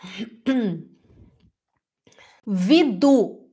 Wie du,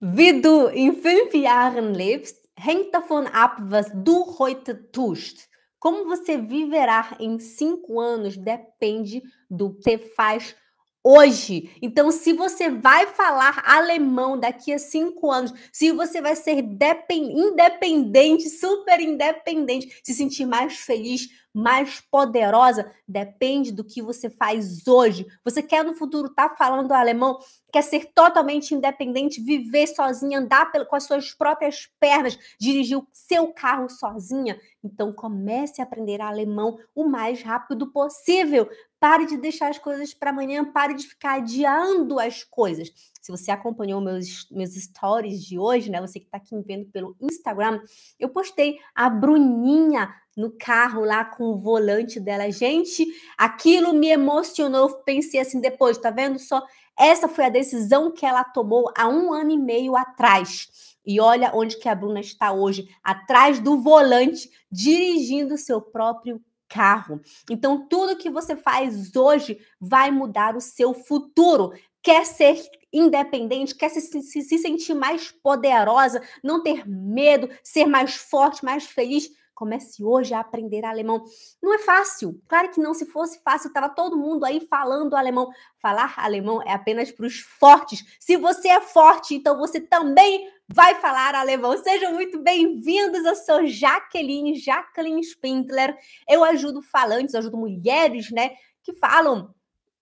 wie du in fünf Jahren lebst, hängt davon ab, was du heute tust. Como você viverá em cinco anos depende do que faz hoje. Então, se você vai falar alemão daqui a cinco anos, se você vai ser independente, super independente, se sentir mais feliz, mais poderosa, depende do que você faz hoje. Você quer no futuro estar tá falando alemão, quer ser totalmente independente, viver sozinha, andar com as suas próprias pernas, dirigir o seu carro sozinha. Então comece a aprender alemão o mais rápido possível. Pare de deixar as coisas para amanhã, pare de ficar adiando as coisas. Se você acompanhou meus, meus stories de hoje, né? Você que está aqui me vendo pelo Instagram, eu postei a Bruninha no carro lá com o volante dela. Gente, aquilo me emocionou. Pensei assim depois, tá vendo só? Essa foi a decisão que ela tomou há um ano e meio atrás. E olha onde que a Bruna está hoje, atrás do volante, dirigindo seu próprio carro. Então, tudo que você faz hoje vai mudar o seu futuro. Quer ser independente, quer se, se, se sentir mais poderosa, não ter medo, ser mais forte, mais feliz Comece hoje a aprender alemão. Não é fácil. Claro que não. Se fosse fácil, estava todo mundo aí falando alemão. Falar alemão é apenas para os fortes. Se você é forte, então você também vai falar alemão. Sejam muito bem-vindos. Eu sou Jaqueline, Jacqueline Spindler. Eu ajudo falantes, eu ajudo mulheres, né, que falam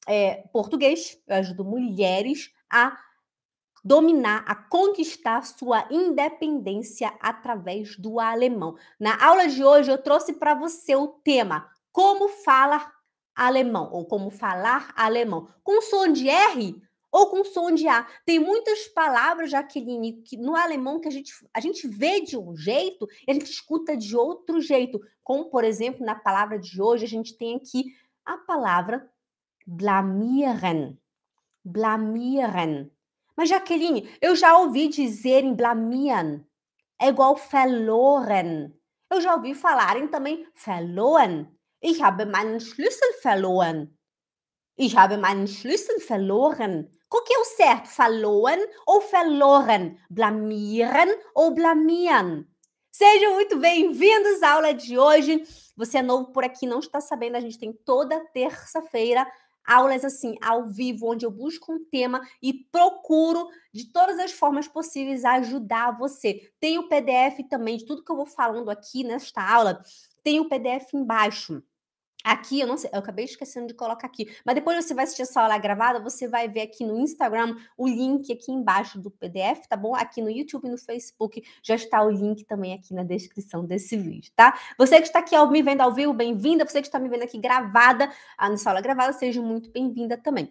é, português. Eu ajudo mulheres a dominar, a conquistar sua independência através do alemão. Na aula de hoje eu trouxe para você o tema como falar alemão ou como falar alemão com som de R ou com som de A. Tem muitas palavras, Jaqueline, que no alemão que a gente, a gente vê de um jeito a gente escuta de outro jeito. Como, por exemplo, na palavra de hoje, a gente tem aqui a palavra blamieren. Blamieren. Mas, Jaqueline, eu já ouvi dizer em blamieren. É igual verloren. Eu já ouvi falarem também verloren. Ich habe meinen Schlüssel verloren. Ich habe meinen Schlüssel verloren. Qual que é o certo? Verloren ou verloren? Blamieren ou blamieren? Sejam muito bem-vindos à aula de hoje. Você é novo por aqui, não está sabendo, a gente tem toda terça-feira aulas assim ao vivo, onde eu busco um tema e procuro de todas as formas possíveis ajudar você. Tem o PDF também de tudo que eu vou falando aqui nesta aula, tem o PDF embaixo. Aqui, eu não sei, eu acabei esquecendo de colocar aqui, mas depois você vai assistir essa aula gravada, você vai ver aqui no Instagram o link aqui embaixo do PDF, tá bom? Aqui no YouTube e no Facebook já está o link também aqui na descrição desse vídeo, tá? Você que está aqui ó, me vendo ao vivo, bem-vinda. Você que está me vendo aqui gravada, ah, nessa aula gravada, seja muito bem-vinda também.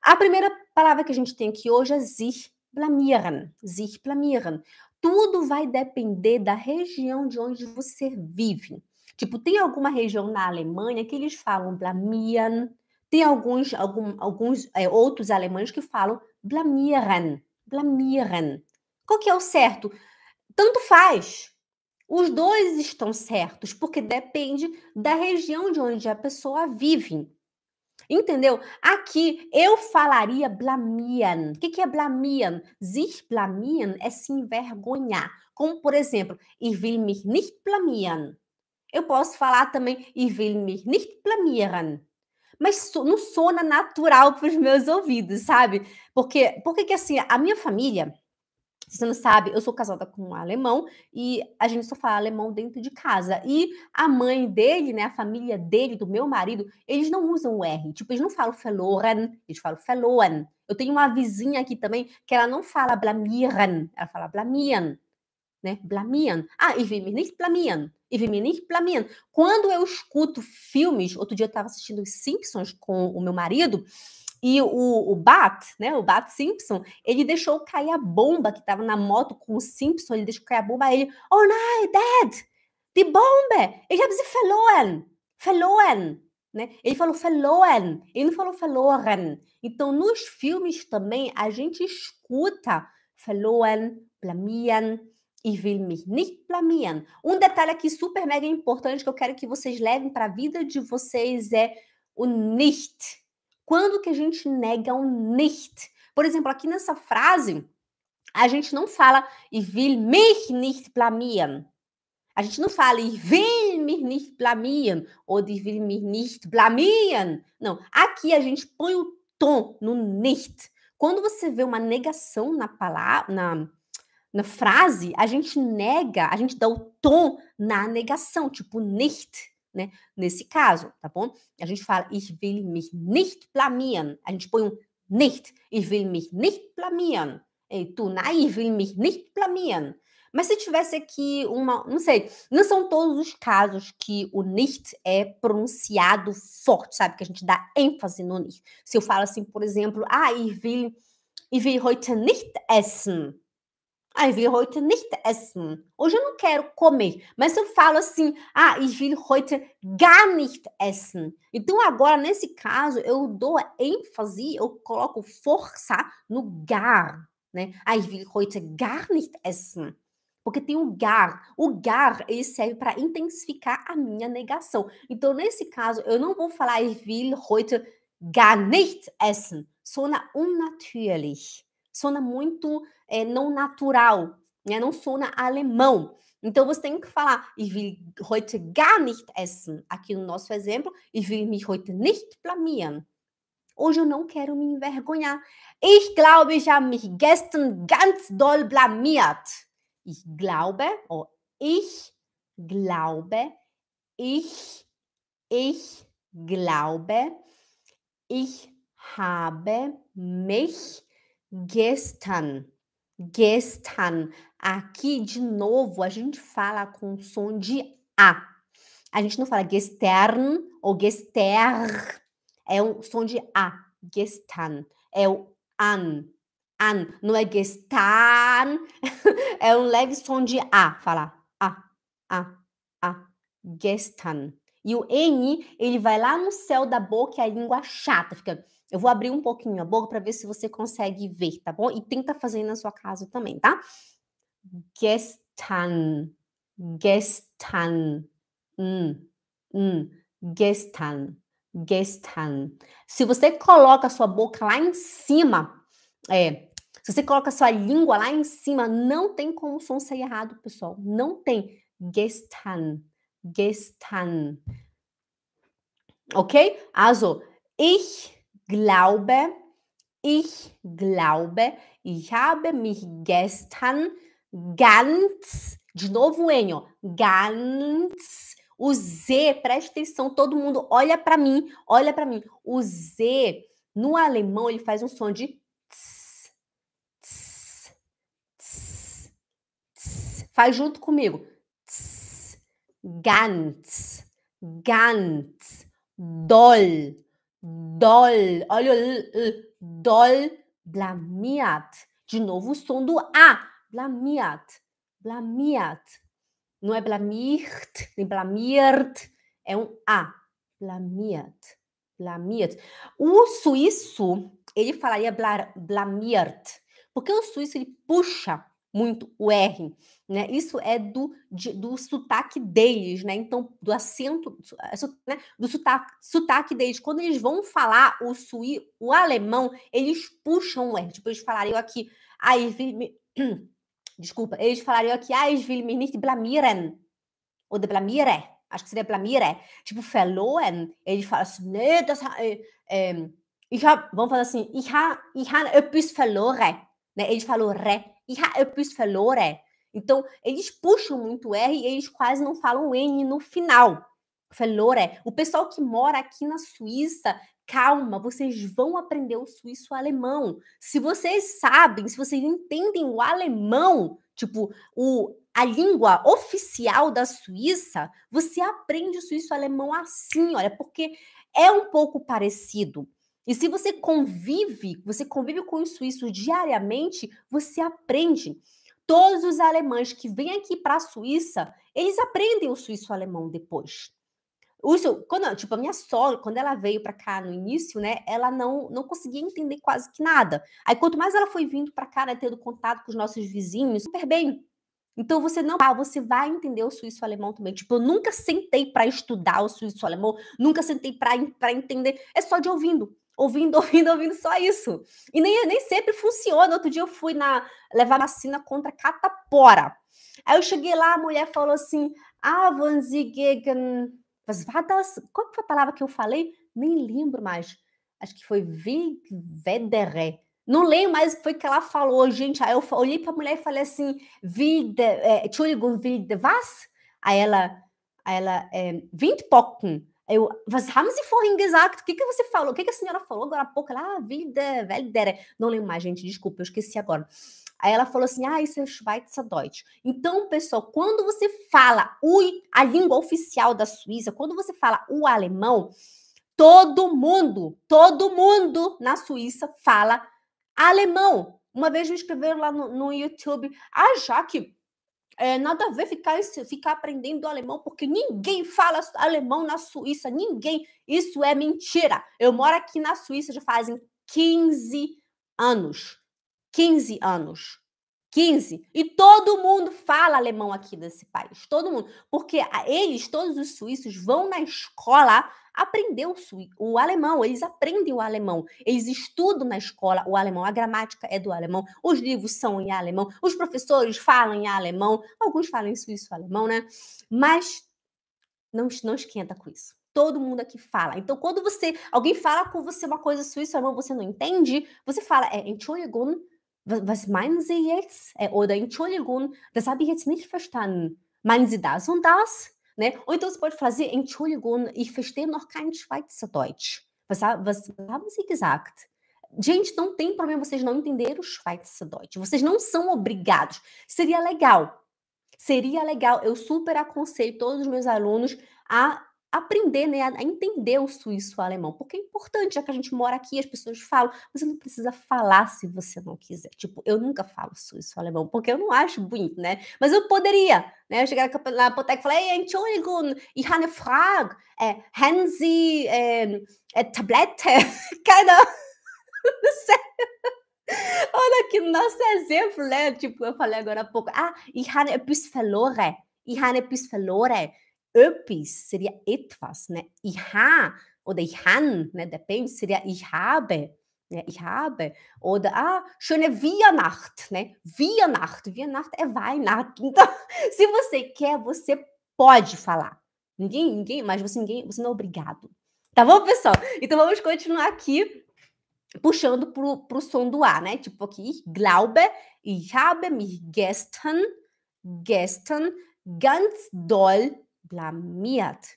A primeira palavra que a gente tem aqui hoje é sich blamieren. Sich blamieren. Tudo vai depender da região de onde você vive. Tipo, tem alguma região na Alemanha que eles falam blamieren, tem alguns, algum, alguns é, outros alemães que falam blamieren, blamieren. Qual que é o certo? Tanto faz. Os dois estão certos, porque depende da região de onde a pessoa vive. Entendeu? Aqui eu falaria blamieren. O que, que é blamieren? Sich blamieren é se envergonhar. Como, por exemplo, ich will mich nicht blamieren. Eu posso falar também, ich will mich nicht blamieren. Mas não sona natural para os meus ouvidos, sabe? Porque, porque que assim, a minha família, se você não sabe, eu sou casada com um alemão e a gente só fala alemão dentro de casa. E a mãe dele, né, a família dele, do meu marido, eles não usam o R. Tipo, eles não falam verloren, eles falam verloren. Eu tenho uma vizinha aqui também que ela não fala blamieren, ela fala blamieren né? Blamieren. Ah, will mich nicht will mich nicht. Quando eu escuto filmes, outro dia eu estava assistindo os Simpsons com o meu marido, e o, o Bat, né, o Bat Simpson, ele deixou cair a bomba que estava na moto com o Simpson, ele deixou cair a bomba, aí ele, oh nein, Dad, die Bombe, ich habe sie verloren, verloren, né? Ele falou verloren, ele não falou verloren. Então, nos filmes também, a gente escuta verloren, blamieren, e will mich nicht blamieren. Um detalhe aqui super mega importante que eu quero que vocês levem para a vida de vocês é o nicht. Quando que a gente nega um nicht? Por exemplo, aqui nessa frase, a gente não fala ich will mich nicht blamieren. A gente não fala ich will mich nicht blamieren ou ich will mich nicht blamieren. Não, aqui a gente põe o tom no nicht. Quando você vê uma negação na palavra, na, na frase, a gente nega, a gente dá o tom na negação, tipo nicht, né? Nesse caso, tá bom? A gente fala ich will mich nicht blamieren. A gente põe um nicht. Ich will mich nicht blamieren. Ei, tu, ich will mich nicht blamieren. Mas se tivesse aqui uma, não sei, não são todos os casos que o nicht é pronunciado forte, sabe? Que a gente dá ênfase no nicht. Se eu falo assim, por exemplo, ah, ich will, ich will heute nicht essen. Ah, ich will heute nicht essen. Hoje eu não quero comer. Mas eu falo assim, ah, ich will heute gar nicht essen. Então agora, nesse caso, eu dou ênfase, eu coloco força no gar, né? Ah, ich will heute gar nicht essen. Porque tem o gar. O gar, ele serve para intensificar a minha negação. Então, nesse caso, eu não vou falar ich will heute gar nicht essen. Sona unnatürlich. Sona muito é, não natural, né? não sona alemão. Então você tem que falar, ich will heute gar nicht essen. Aqui no nosso exemplo, ich will mich heute nicht blamieren. Hoje eu não quero me envergonhar. Ich glaube, ich habe mich gestern ganz doll blamiert. Ich glaube, oh, ich glaube, ich, ich glaube, ich habe mich gestern gestern. Aqui, de novo, a gente fala com som de A. A gente não fala gestern ou gester. É um som de A. Gestern. É o an. An. Não é gestan. é um leve som de A. Fala A. A. A. Gestern. E o N, ele vai lá no céu da boca e a língua chata. Fica eu vou abrir um pouquinho a boca para ver se você consegue ver, tá bom? E tenta fazer na sua casa também, tá? Gestern, gestern, hum, hum, gestern, gestern. Se você coloca a sua boca lá em cima, é, se você coloca a sua língua lá em cima, não tem como o som sair errado, pessoal. Não tem. Gestern, gestern. Ok? Also, ich glaube, ich glaube, ich habe mich gestern ganz, de novo ó, ganz, o Z, preste atenção, todo mundo olha para mim, olha para mim. O Z, no alemão, ele faz um som de tss, tss, tss, tss. Faz junto comigo. Ganz, ganz, doll, Dol. Olha o dol. Blamiat. De novo o som do A. Blamiat. Blamiat. Não é blamirt, nem blamiert. É um A. Blamiat. Blamiert. O suíço, ele falaria blamiert. Porque o suíço, ele puxa muito o R, né? Isso é do, de, do sotaque deles, né? Então, do acento, né? do sotaque, sotaque deles. Quando eles vão falar o suí, o alemão, eles puxam o R. Tipo, eles falariam aqui, ah, will desculpa, eles falariam aqui, ich will mich nicht blamieren, ou de blamire, acho que seria blamire. Tipo, verloren, eles falam assim, nee, das, é, é, ich hab, vamos falar assim, ich habe ich hab etwas verloren, né? Eles falam re, e etwas verloren. Então, eles puxam muito R e eles quase não falam N no final. Verloren. O pessoal que mora aqui na Suíça, calma, vocês vão aprender o suíço alemão. Se vocês sabem, se vocês entendem o alemão, tipo, o, a língua oficial da Suíça, você aprende o suíço alemão assim, olha, porque é um pouco parecido. E se você convive, você convive com os suíços diariamente, você aprende. Todos os alemães que vêm aqui para a Suíça, eles aprendem o suíço alemão depois. Isso, quando, tipo, a minha sogra, quando ela veio para cá no início, né, ela não, não conseguia entender quase que nada. Aí, quanto mais ela foi vindo para cá, né, tendo contato com os nossos vizinhos, super bem. Então, você não, ah, você vai entender o suíço alemão também. Tipo, eu nunca sentei para estudar o suíço alemão, nunca sentei para entender, é só de ouvindo. Ouvindo, ouvindo, ouvindo só isso. E nem, nem sempre funciona. Outro dia eu fui na levar vacina contra catapora. Aí eu cheguei lá, a mulher falou assim: Ah, wollen Sie gegen. Was war das? Qual foi a palavra que eu falei? Nem lembro mais. Acho que foi Vedere. Não lembro mais o que foi que ela falou, gente. Aí eu olhei para a mulher e falei assim: Vida, é, Entschuldigung, vida, was? Aí ela, aí ela, é. Eu, was haben Sie vorhin gesagt? O que, que você falou? O que, que a senhora falou agora há pouco? Ah, vida, velha. Não lembro mais, gente, desculpa, eu esqueci agora. Aí ela falou assim: ah, isso é Schweizerdeutsch. Então, pessoal, quando você fala o, a língua oficial da Suíça, quando você fala o alemão, todo mundo, todo mundo na Suíça fala alemão. Uma vez me escreveram lá no, no YouTube: ah, Jaque é, nada a ver ficar, ficar aprendendo alemão, porque ninguém fala alemão na Suíça, ninguém. Isso é mentira. Eu moro aqui na Suíça já fazem 15 anos. 15 anos. 15. E todo mundo fala alemão aqui desse país. Todo mundo. Porque eles, todos os suíços, vão na escola aprender o, o alemão. Eles aprendem o alemão. Eles estudam na escola o alemão. A gramática é do alemão. Os livros são em alemão. Os professores falam em alemão. Alguns falam em suíço-alemão, né? Mas não, não esquenta com isso. Todo mundo aqui fala. Então, quando você alguém fala com você uma coisa suíço-alemão, você não entende, você fala, é Entschuldigung, was meinen Sie jetzt? Äh, oder Entschuldigung, das habe ich jetzt nicht verstanden. Meinen Sie das und das? Ne? Então você pode fazer, Entschuldigung, ich verstehe noch kein Schweizerdeutsch. Was, was haben Sie gesagt? Gente, não tem problema vocês não entenderem o Schweizerdeutsch. Vocês não são obrigados. Seria legal. Seria legal. Eu super aconselho todos os meus alunos a aprender, né, a entender o suíço alemão, porque é importante, já que a gente mora aqui, as pessoas falam, você não precisa falar se você não quiser. Tipo, eu nunca falo suíço alemão, porque eu não acho bonito, né? Mas eu poderia, né? Eu chegar na apoteca e falei, Entschuldigung, ich habe eine Frage, é, haben Sie é, é, Tablette? Keine não sei. Olha no nosso exemplo, né? Tipo, eu falei agora há pouco, ah, ich habe etwas verloren, ich habe etwas verloren etwas seria etwas, né? Ich ha oder ich han, né? Depende, seria ich habe. Né? Ich habe. Oder, ah, schöne Weihnacht, né? Weihnacht. Weihnacht é Weihnachten. Então, se você quer, você pode falar. Ninguém, ninguém, mas você, ninguém, você não é obrigado. Tá bom, pessoal? Então, vamos continuar aqui puxando pro, pro som do A, né? Tipo aqui, ich glaube, ich habe mich gestern, gestern ganz doll blamiert.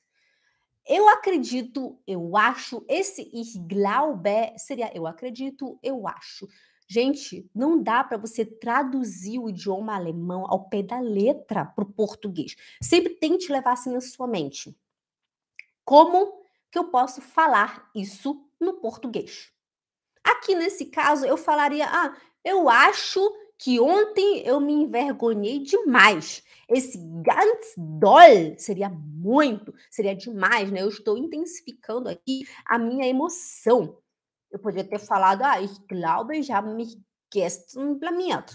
Eu acredito, eu acho, esse ich glaube seria eu acredito, eu acho. Gente, não dá para você traduzir o idioma alemão ao pé da letra para o português. Sempre tente levar assim na sua mente. Como que eu posso falar isso no português? Aqui nesse caso, eu falaria: ah, eu acho que ontem eu me envergonhei demais. Esse ganz doll seria muito, seria demais, né? Eu estou intensificando aqui a minha emoção. Eu poderia ter falado, ah, ich glaube, ich habe mich gestern blamiert.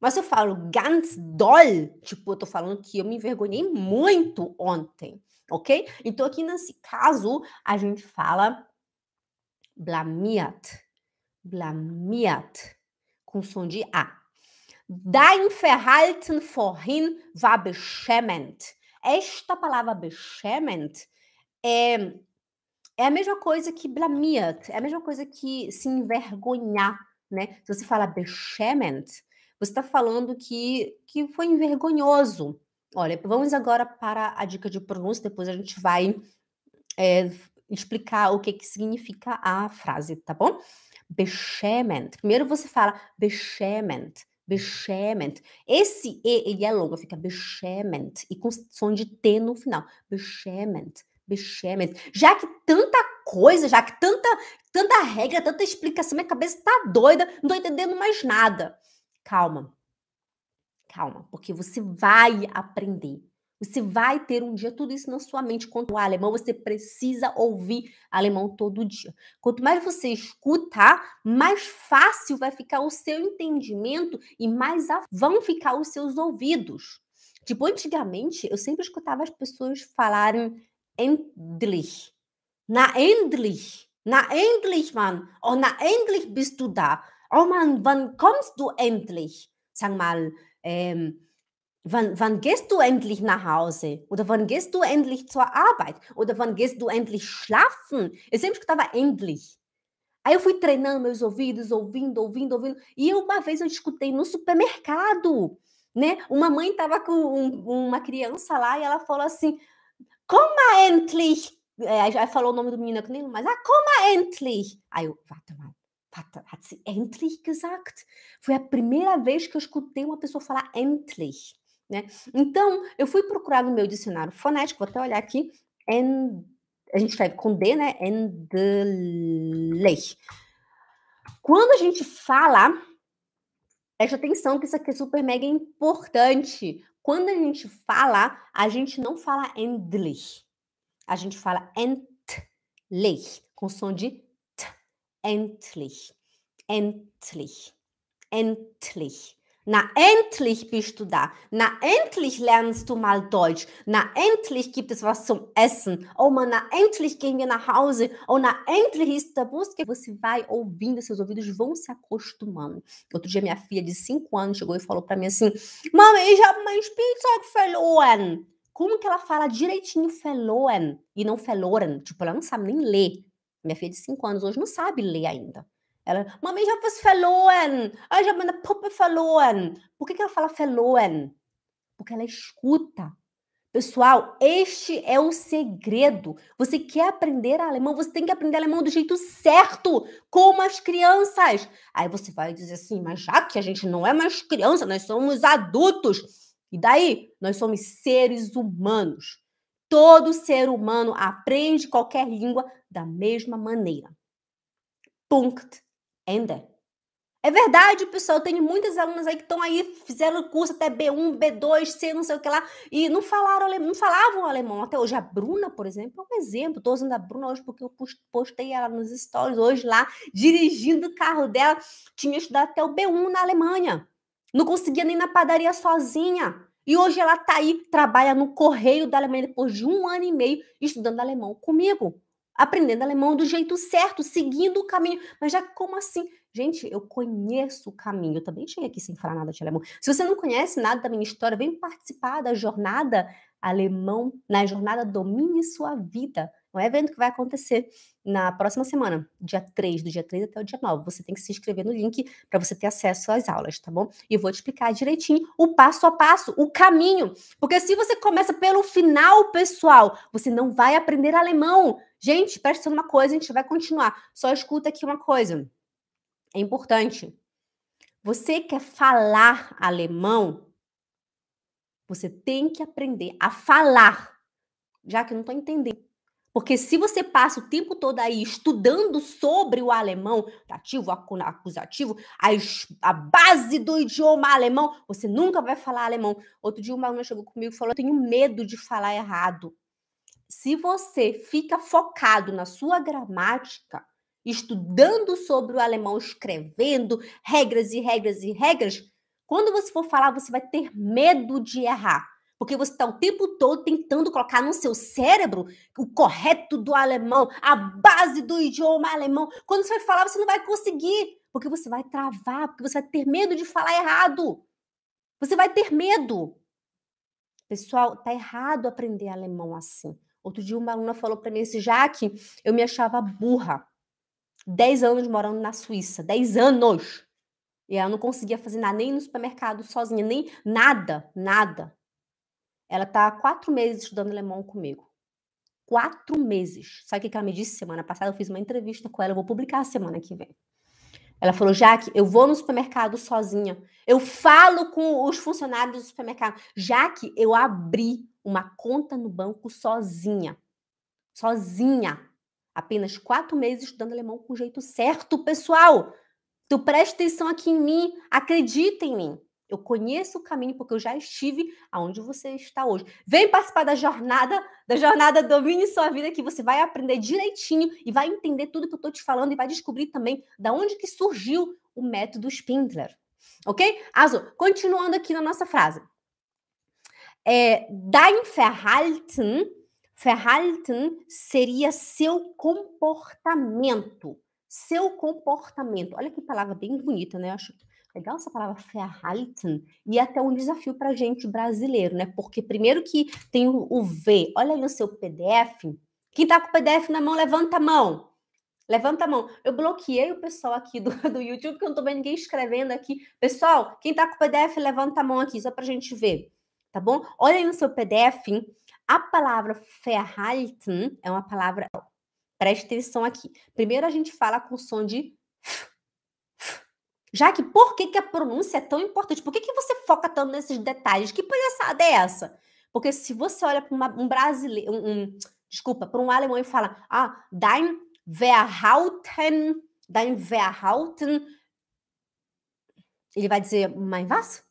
Mas eu falo ganz doll, tipo, eu tô falando que eu me envergonhei muito ontem, ok? Então, aqui nesse caso, a gente fala blamiert. Blamiert com som de A. Dein Verhalten vorhin war beschämend. Esta palavra beschämend é, é a mesma coisa que blamiert, é a mesma coisa que se envergonhar, né? Se você fala beschämend, você está falando que, que foi envergonhoso. Olha, vamos agora para a dica de pronúncia, depois a gente vai é, explicar o que, que significa a frase, tá bom? Beschämend. Primeiro você fala beschämend, beschämend. Esse E, ele é longo, fica beschämend e com som de T no final. Beschämend, beschämend. Já que tanta coisa, já que tanta, tanta regra, tanta explicação, minha cabeça tá doida, não tô entendendo mais nada. Calma. Calma, porque você vai aprender. Você vai ter um dia tudo isso na sua mente. Quanto ao alemão, você precisa ouvir alemão todo dia. Quanto mais você escutar, mais fácil vai ficar o seu entendimento e mais vão ficar os seus ouvidos. Tipo, antigamente, eu sempre escutava as pessoas falarem endlich. Na endlich. Na endlich, Mann. Oh, na endlich bist du da. Oh Mann, wann kommst du endlich? Sag mal, ähm, wann, wann gehst du endlich nach Hause? Oder wann gehst du endlich zur Arbeit? Oder wann gehst du endlich schlafen? Eu sempre escutava endlich. Aí eu fui treinando meus ouvidos, ouvindo, ouvindo, ouvindo. E uma vez eu escutei no supermercado, né? Uma mãe estava com um, uma criança lá e ela falou assim: Coma endlich! É, aí falou o nome do menino que nem mas ah, coma endlich! Aí eu, warte mal, warte, hat sie endlich gesagt? Foi a primeira vez que eu escutei uma pessoa falar endlich, né? Então, eu fui procurar no meu dicionário fonético, vou até olhar aqui, end, a gente escreve com D, né? Endlich. Quando a gente fala, preste atenção que isso aqui é super mega importante. Quando a gente fala, a gente não fala endlich. A gente fala endlich, com som de t. Endlich. Endlich. Endlich. Na endlich bist du da. Na endlich lernst du mal Deutsch. Na endlich gibt es was zum Essen. Oh, man, na endlich gehen wir nach Hause. Oh, na endlich ist der Bus. Você vai ouvindo, seus ouvidos vão se acostumando. Outro dia, minha filha de 5 anos chegou e falou para mim assim: Mama, ich habe mein Spielzeug verloren. Como que ela fala direitinho verloren e não verloren? Tipo, ela não sabe nem ler. Minha filha de 5 anos hoje não sabe ler ainda. Ela, mami, já was verloren. Ah, já meine Puppe verloren. Por que, que ela fala verloren? Porque ela escuta. Pessoal, este é o segredo. Você quer aprender alemão, você tem que aprender alemão do jeito certo, como as crianças. Aí você vai dizer assim, mas já que a gente não é mais criança, nós somos adultos. E daí? Nós somos seres humanos. Todo ser humano aprende qualquer língua da mesma maneira. Punkt Ender. É verdade, pessoal. Eu tenho muitas alunas aí que estão aí, fizeram curso até B1, B2, C, não sei o que lá, e não falaram alemão, não falavam alemão até hoje. A Bruna, por exemplo, é um exemplo. Estou usando a Bruna hoje porque eu postei ela nos stories hoje lá, dirigindo o carro dela. Tinha estudado até o B1 na Alemanha. Não conseguia nem na padaria sozinha. E hoje ela está aí, trabalha no Correio da Alemanha depois de um ano e meio estudando alemão comigo aprendendo alemão do jeito certo, seguindo o caminho. Mas já como assim? Gente, eu conheço o caminho. Eu também cheguei aqui sem falar nada de alemão. Se você não conhece nada da minha história, vem participar da jornada alemão, na jornada Domine Sua Vida. Um evento que vai acontecer na próxima semana, dia 3, do dia 3 até o dia 9. Você tem que se inscrever no link para você ter acesso às aulas, tá bom? E eu vou te explicar direitinho o passo a passo, o caminho. Porque se você começa pelo final, pessoal, você não vai aprender alemão. Gente, presta atenção numa coisa, a gente vai continuar. Só escuta aqui uma coisa. É importante. Você quer falar alemão? Você tem que aprender a falar. Já que eu não estou entendendo. Porque se você passa o tempo todo aí estudando sobre o alemão, ativo, acusativo, a, a base do idioma alemão, você nunca vai falar alemão. Outro dia uma aluna chegou comigo e falou: Eu tenho medo de falar errado se você fica focado na sua gramática, estudando sobre o alemão, escrevendo regras e regras e regras, quando você for falar, você vai ter medo de errar. Porque você está o tempo todo tentando colocar no seu cérebro o correto do alemão, a base do idioma alemão. Quando você vai falar, você não vai conseguir, porque você vai travar, porque você vai ter medo de falar errado. Você vai ter medo. Pessoal, tá errado aprender alemão assim. Outro dia uma aluna falou para mim assim, já que eu me achava burra. Dez anos morando na Suíça, dez anos. E ela não conseguia fazer nada, nem no supermercado sozinha, nem nada, nada. Ela tá há quatro meses estudando alemão comigo. Quatro meses. Sabe o que ela me disse semana passada? Eu fiz uma entrevista com ela, eu vou publicar a semana que vem. Ela falou, Jaque, eu vou no supermercado sozinha. Eu falo com os funcionários do supermercado. Jaque, eu abri uma conta no banco sozinha. Sozinha. Apenas quatro meses estudando alemão com o jeito certo, pessoal. Tu presta atenção aqui em mim, acredita em mim. Eu conheço o caminho porque eu já estive aonde você está hoje. Vem participar da jornada, da jornada Domine Sua Vida, que você vai aprender direitinho e vai entender tudo que eu estou te falando e vai descobrir também da onde que surgiu o método Spindler. Ok? Also, continuando aqui na nossa frase é, dein Verhalten Verhalten seria seu comportamento. Seu comportamento. Olha que palavra bem bonita, né? Acho legal essa palavra verhalten. E é até um desafio para gente brasileiro, né? Porque primeiro que tem o, o V. Olha aí no seu PDF. Quem tá com o PDF na mão, levanta a mão. Levanta a mão. Eu bloqueei o pessoal aqui do, do YouTube, porque eu não tô vendo ninguém escrevendo aqui. Pessoal, quem tá com o PDF, levanta a mão aqui, só pra gente ver. Tá bom? Olha aí no seu PDF. A palavra verhalten é uma palavra. Preste atenção aqui. Primeiro a gente fala com o som de. Já que por que, que a pronúncia é tão importante? Por que, que você foca tanto nesses detalhes? Que palhaçada é essa? Porque se você olha para um brasileiro, um, um, desculpa, para um alemão e fala, ah, dein Verhalten, dein Verhalten, ele vai dizer, mein was?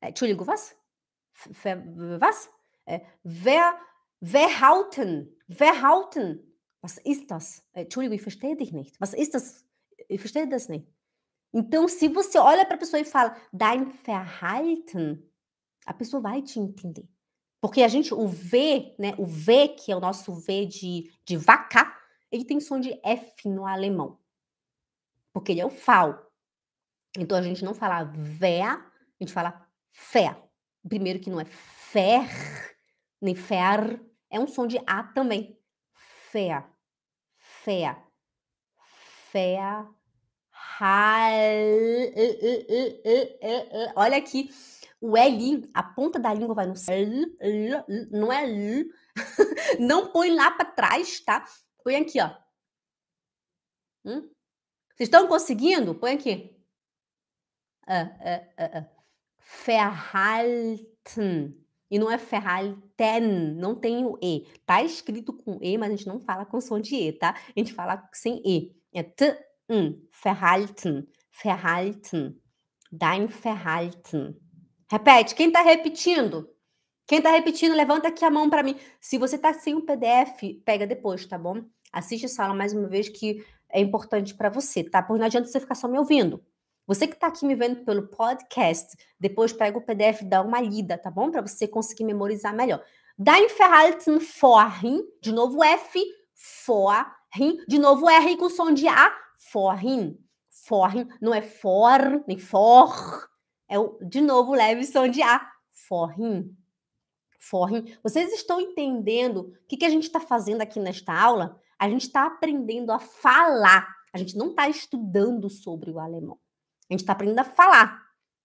É, Entschuldigung, was? Ver, was? Äh, wer, Verhalten, Verhalten. Was ist das? Äh, Entschuldigung, ich verstehe dich nicht. Was ist das? Ich verstehe das nicht. Então, se você olha para a pessoa e fala, dein Verhalten, a pessoa vai te entender. Porque a gente, o V, né? O V, que é o nosso V de, de vaca, ele tem som de F no alemão. Porque ele é o FAL. Então a gente não fala wer, a gente fala fer. Primeiro que não é fer, nem fer, é um som de A também. Fer. Fer. Fer. Olha aqui. O L, a ponta da língua vai no não é L. Não põe lá para trás, tá? Põe aqui, ó. Hum? Vocês estão conseguindo? Põe aqui. Ah, ah, ah, Verhalten. E não é Verhalten, não tem o E. Tá escrito com E, mas a gente não fala com som de E, tá? A gente fala sem E. É T. Verhalten. Verhalten. Dein Verhalten. Repete. Quem tá repetindo? Quem tá repetindo, levanta aqui a mão para mim. Se você tá sem o PDF, pega depois, tá bom? Assiste essa aula mais uma vez que é importante para você, tá? Porque não adianta você ficar só me ouvindo. Você que está aqui me vendo pelo podcast, depois pega o PDF e dá uma lida, tá bom? Para você conseguir memorizar melhor. Dein Verhalten vorhin, de novo F, vorhin, de novo R com som de A, vorhin. Vorhin, não é for, nem for, é o, de novo leve som de A, vorhin. Vorhin. Vocês estão entendendo o que, que a gente está fazendo aqui nesta aula? A gente está aprendendo a falar. A gente não está estudando sobre o alemão. A gente está aprendendo a falar.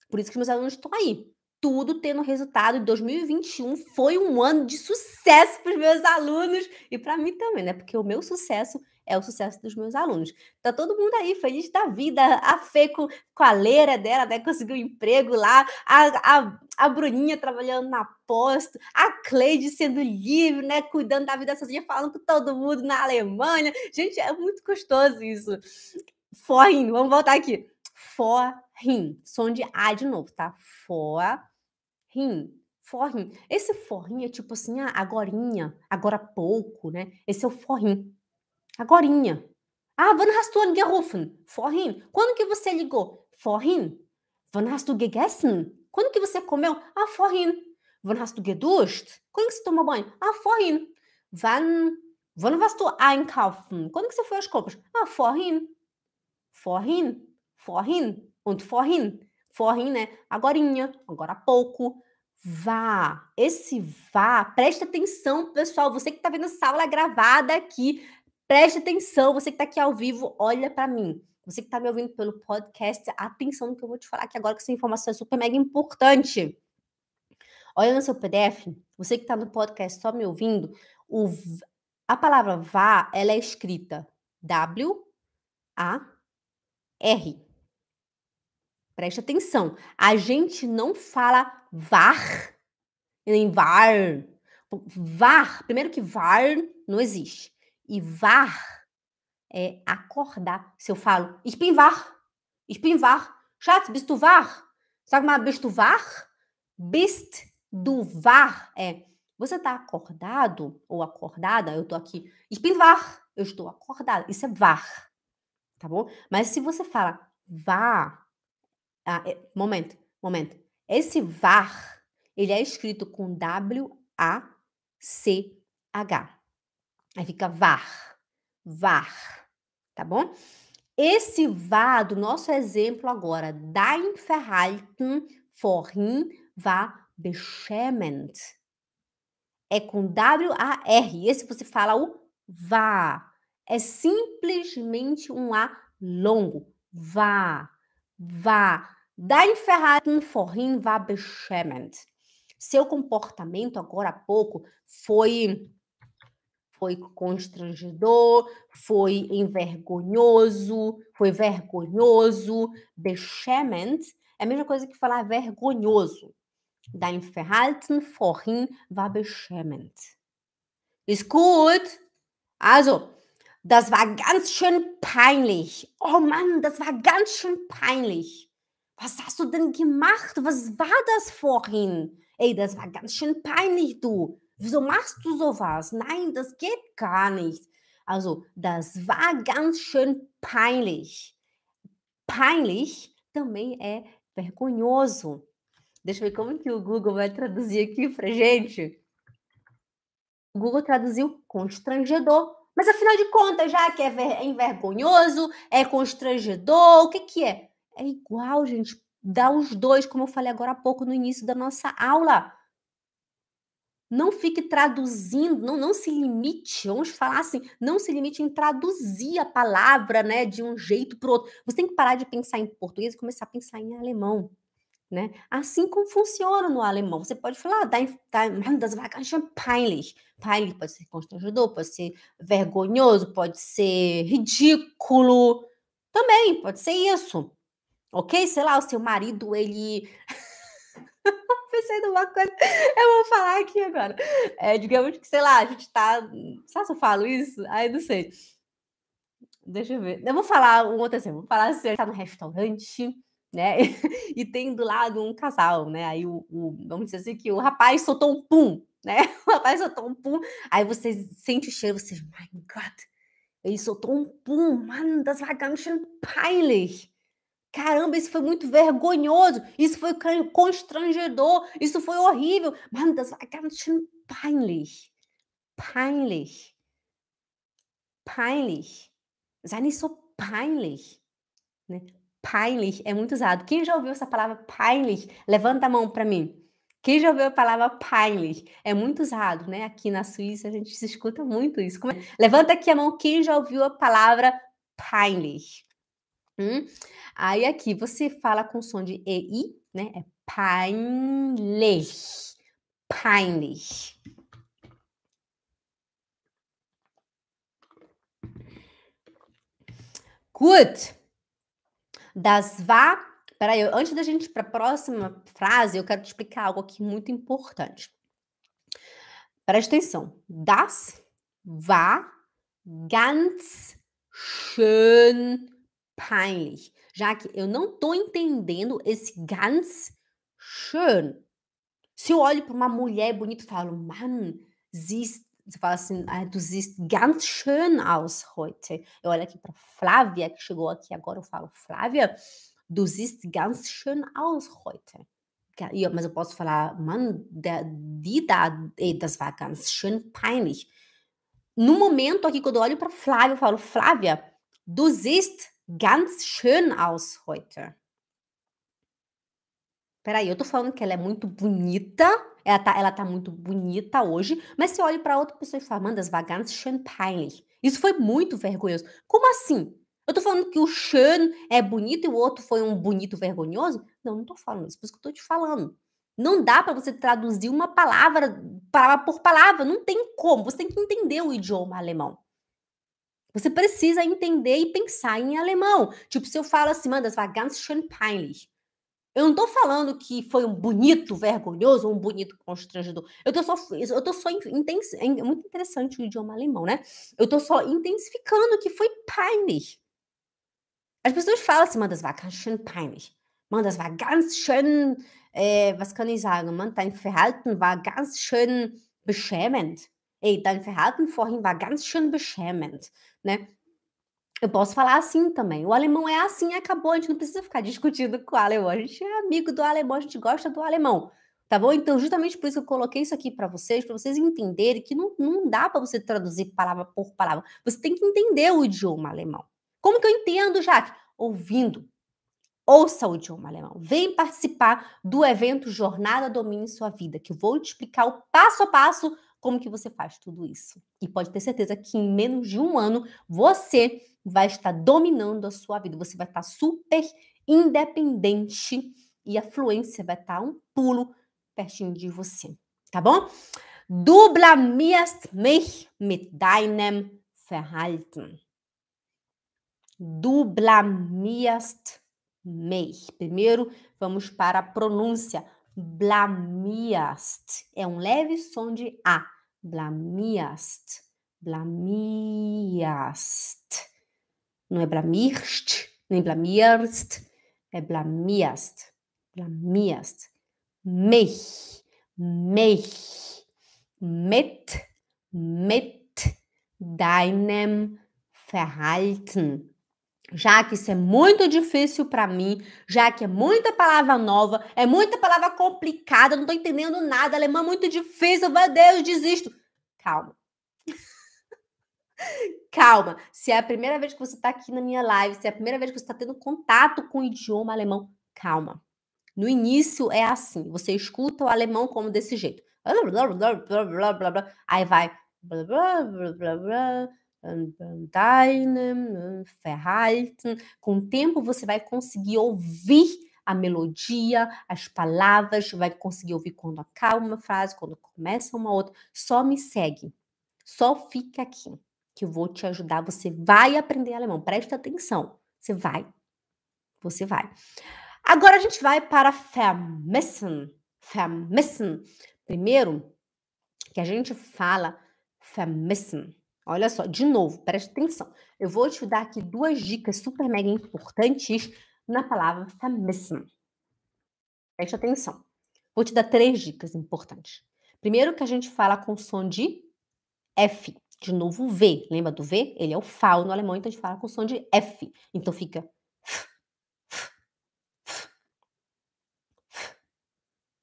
Por isso que meus alunos estão aí. Tudo tendo resultado. E 2021 foi um ano de sucesso para os meus alunos e para mim também, né? Porque o meu sucesso é o sucesso dos meus alunos. Tá todo mundo aí feliz da vida. A Fê com, com a leira dela, né? Conseguiu um emprego lá. A, a, a Bruninha trabalhando na posto. A Cleide sendo livre, né? Cuidando da vida sozinha, falando com todo mundo na Alemanha. Gente, é muito gostoso isso. Forrin, vamos voltar aqui forrim. Som de A de novo, tá? Forrim. Forrim. Esse forrim é tipo assim, ah, agorinha, agora pouco, né? Esse é o forrim. Agorinha. Ah, wann hast du angerufen? Vorhin. Quando que você ligou? Vorhin. Wann hast du gegessen? Quando que você comeu? Ah, vorhin. Wann hast du geduscht? Quando que você tomou banho? Ah, vorhin. Wann, wann warst du einkaufen? Quando que você foi às compras? Ah, vorhin. Vorhin vorhin und vorhin. Vorhin, né? Agorinha, agora há pouco. Vá. Esse vá, preste atenção, pessoal. Você que está vendo essa aula gravada aqui, preste atenção. Você que está aqui ao vivo, olha para mim. Você que está me ouvindo pelo podcast, atenção no que eu vou te falar aqui agora, que essa informação é super mega importante. Olha no seu PDF, você que está no podcast só me ouvindo, o, a palavra vá, ela é escrita W-A-R. Preste atenção. A gente não fala var, nem var. Var, primeiro que var não existe. E var é acordar. Se eu falo, ich bin wach, ich bin wach. Schatz, bist du? Sag mal, bist du? Bist du é, você está acordado ou acordada? Eu estou aqui, ich bin eu estou acordada. Isso é wach, tá bom? Mas se você fala vá, ah, é, momento, momento. Esse VAR, ele é escrito com W-A-C-H. Aí fica war, war, tá bom? Esse war do nosso exemplo agora, dein Verhalten vorhin war beschämend. É com W-A-R. Esse você fala o war. É simplesmente um A longo. War, war. Dein Verhalten vorhin war beschämend. Seu comportamento agora há pouco foi foi constrangedor, foi envergonhoso, foi vergonhoso, beschämend. É a mesma coisa que falar vergonhoso. Dein Verhalten vorhin war beschämend. Ist gut? Also, das war ganz schön peinlich. Oh Mann, das war ganz schön peinlich. Was hast du denn gemacht? Was war das vorhin? Ey, das war ganz schön peinlich, du. Wieso machst du sowas? Nein, das geht gar nicht. Also, das war ganz schön peinlich. Peinlich também é vergonhoso. Deixa eu ver como que o Google vai traduzir aqui pra gente. O Google traduziu constrangedor. Mas afinal de contas, já que é envergonhoso, é constrangedor, o que que é? É igual, gente. Dá os dois, como eu falei agora há pouco no início da nossa aula. Não fique traduzindo, não, não se limite, vamos falar assim, não se limite em traduzir a palavra, né, de um jeito para o outro. Você tem que parar de pensar em português e começar a pensar em alemão. Né? Assim como funciona no alemão. Você pode falar, da, da, das vagas peinlich. Peinlich pode ser constrangedor, pode ser vergonhoso, pode ser ridículo. Também pode ser isso. Ok? Sei lá, o seu marido, ele. Pensei numa coisa. Eu vou falar aqui agora. É, digamos que, sei lá, a gente tá. Sabe se eu falo isso? Ai, não sei. Deixa eu ver. Eu vou falar um outro exemplo. Vou falar assim: tá no restaurante né? E tem do lado um casal, né? Aí o, o, vamos dizer assim que o rapaz soltou um pum, né? O rapaz soltou um pum, aí você sente o cheiro, você, my God, ele soltou um pum, mano, das war ganz schön peinlich. Caramba, isso foi muito vergonhoso, isso foi constrangedor, isso foi horrível. Mano, das war ganz schön peinlich. Peinlich. Peinlich. Sei nicht so peinlich. Né? Peinlich é muito usado. Quem já ouviu essa palavra peinlich? Levanta a mão para mim. Quem já ouviu a palavra peinlich? É muito usado, né? Aqui na Suíça a gente se escuta muito isso. É? Levanta aqui a mão quem já ouviu a palavra peinlich. Hum? Aí aqui você fala com som de EI, né? É peinlich. Peinlich. Gut. Das war. Peraí, antes da gente ir para a próxima frase, eu quero te explicar algo aqui muito importante. Presta atenção. Das war ganz schön peinlich. Já que eu não estou entendendo esse ganz schön. Se eu olho para uma mulher bonita e falo, Mann, siehst você fala assim, ah, du siehst ganz schön aus heute. Eu olho aqui para Flávia, que chegou aqui agora, eu falo, Flávia, du siehst ganz schön aus heute. Mas eu posso falar, Mann, der, die da, das war ganz schön peinlich. No momento aqui, quando eu olho para Flávia, eu falo, Flávia, du siehst ganz schön aus heute. Peraí, eu tô falando que ela é muito bonita, ela tá, ela tá muito bonita hoje, mas se olha para outra pessoa e fala, manda, das war ganz schön peinlich. Isso foi muito vergonhoso. Como assim? Eu tô falando que o schön é bonito e o outro foi um bonito vergonhoso? Não, não tô falando isso, por isso que eu tô te falando. Não dá para você traduzir uma palavra, palavra por palavra, não tem como. Você tem que entender o idioma alemão. Você precisa entender e pensar em alemão. Tipo, se eu falo assim, manda, das war ganz schön peinlich. Eu não estou falando que foi um bonito vergonhoso ou um bonito constrangedor. Eu tô só, eu tô só é muito interessante o idioma alemão, né? Eu tô só intensificando que foi peinlich. As pessoas falam assim, man, das war ganz schön peinlich. Man, das war ganz schön, äh, was kann ich sagen? Man, dein Verhalten war ganz schön beschämend. Ey, dein Verhalten vorhin war ganz schön beschämend, né? Eu posso falar assim também. O alemão é assim, acabou. A gente não precisa ficar discutindo com o alemão. A gente é amigo do alemão, a gente gosta do alemão. Tá bom? Então, justamente por isso eu coloquei isso aqui para vocês, para vocês entenderem que não, não dá para você traduzir palavra por palavra. Você tem que entender o idioma alemão. Como que eu entendo, Jaque? Ouvindo. Ouça o idioma alemão. Vem participar do evento Jornada Domine Sua Vida, que eu vou te explicar o passo a passo como que você faz tudo isso. E pode ter certeza que em menos de um ano você vai estar dominando a sua vida. Você vai estar super independente e a fluência vai estar um pulo pertinho de você, tá bom? Du blamierst mich mit deinem Verhalten. Du blamierst mich. Primeiro, vamos para a pronúncia. Blamiast. É um leve som de A. Blamiast. Blamiast. Não é blamirst, nem blamierst. É blamiast. Blamiast. Mich. Mich. Mit. Mit deinem Verhalten já que isso é muito difícil para mim, já que é muita palavra nova, é muita palavra complicada, não tô entendendo nada, alemão é muito difícil, meu Deus, desisto. Calma. Calma. Se é a primeira vez que você está aqui na minha live, se é a primeira vez que você está tendo contato com o idioma alemão, calma. No início é assim, você escuta o alemão como desse jeito. Aí vai deinem Verhalten. Com o tempo você vai conseguir ouvir a melodia, as palavras, vai conseguir ouvir quando acaba uma frase, quando começa uma outra. Só me segue. Só fica aqui que eu vou te ajudar. Você vai aprender alemão. Presta atenção. Você vai. Você vai. Agora a gente vai para vermissen. Vermissen. Primeiro, que a gente fala vermissen. Olha só, de novo, preste atenção. Eu vou te dar aqui duas dicas super mega importantes na palavra vermissen. Preste atenção. Vou te dar três dicas importantes. Primeiro que a gente fala com som de F. De novo, V. Lembra do V? Ele é o FAL no alemão, então a gente fala com som de F. Então fica.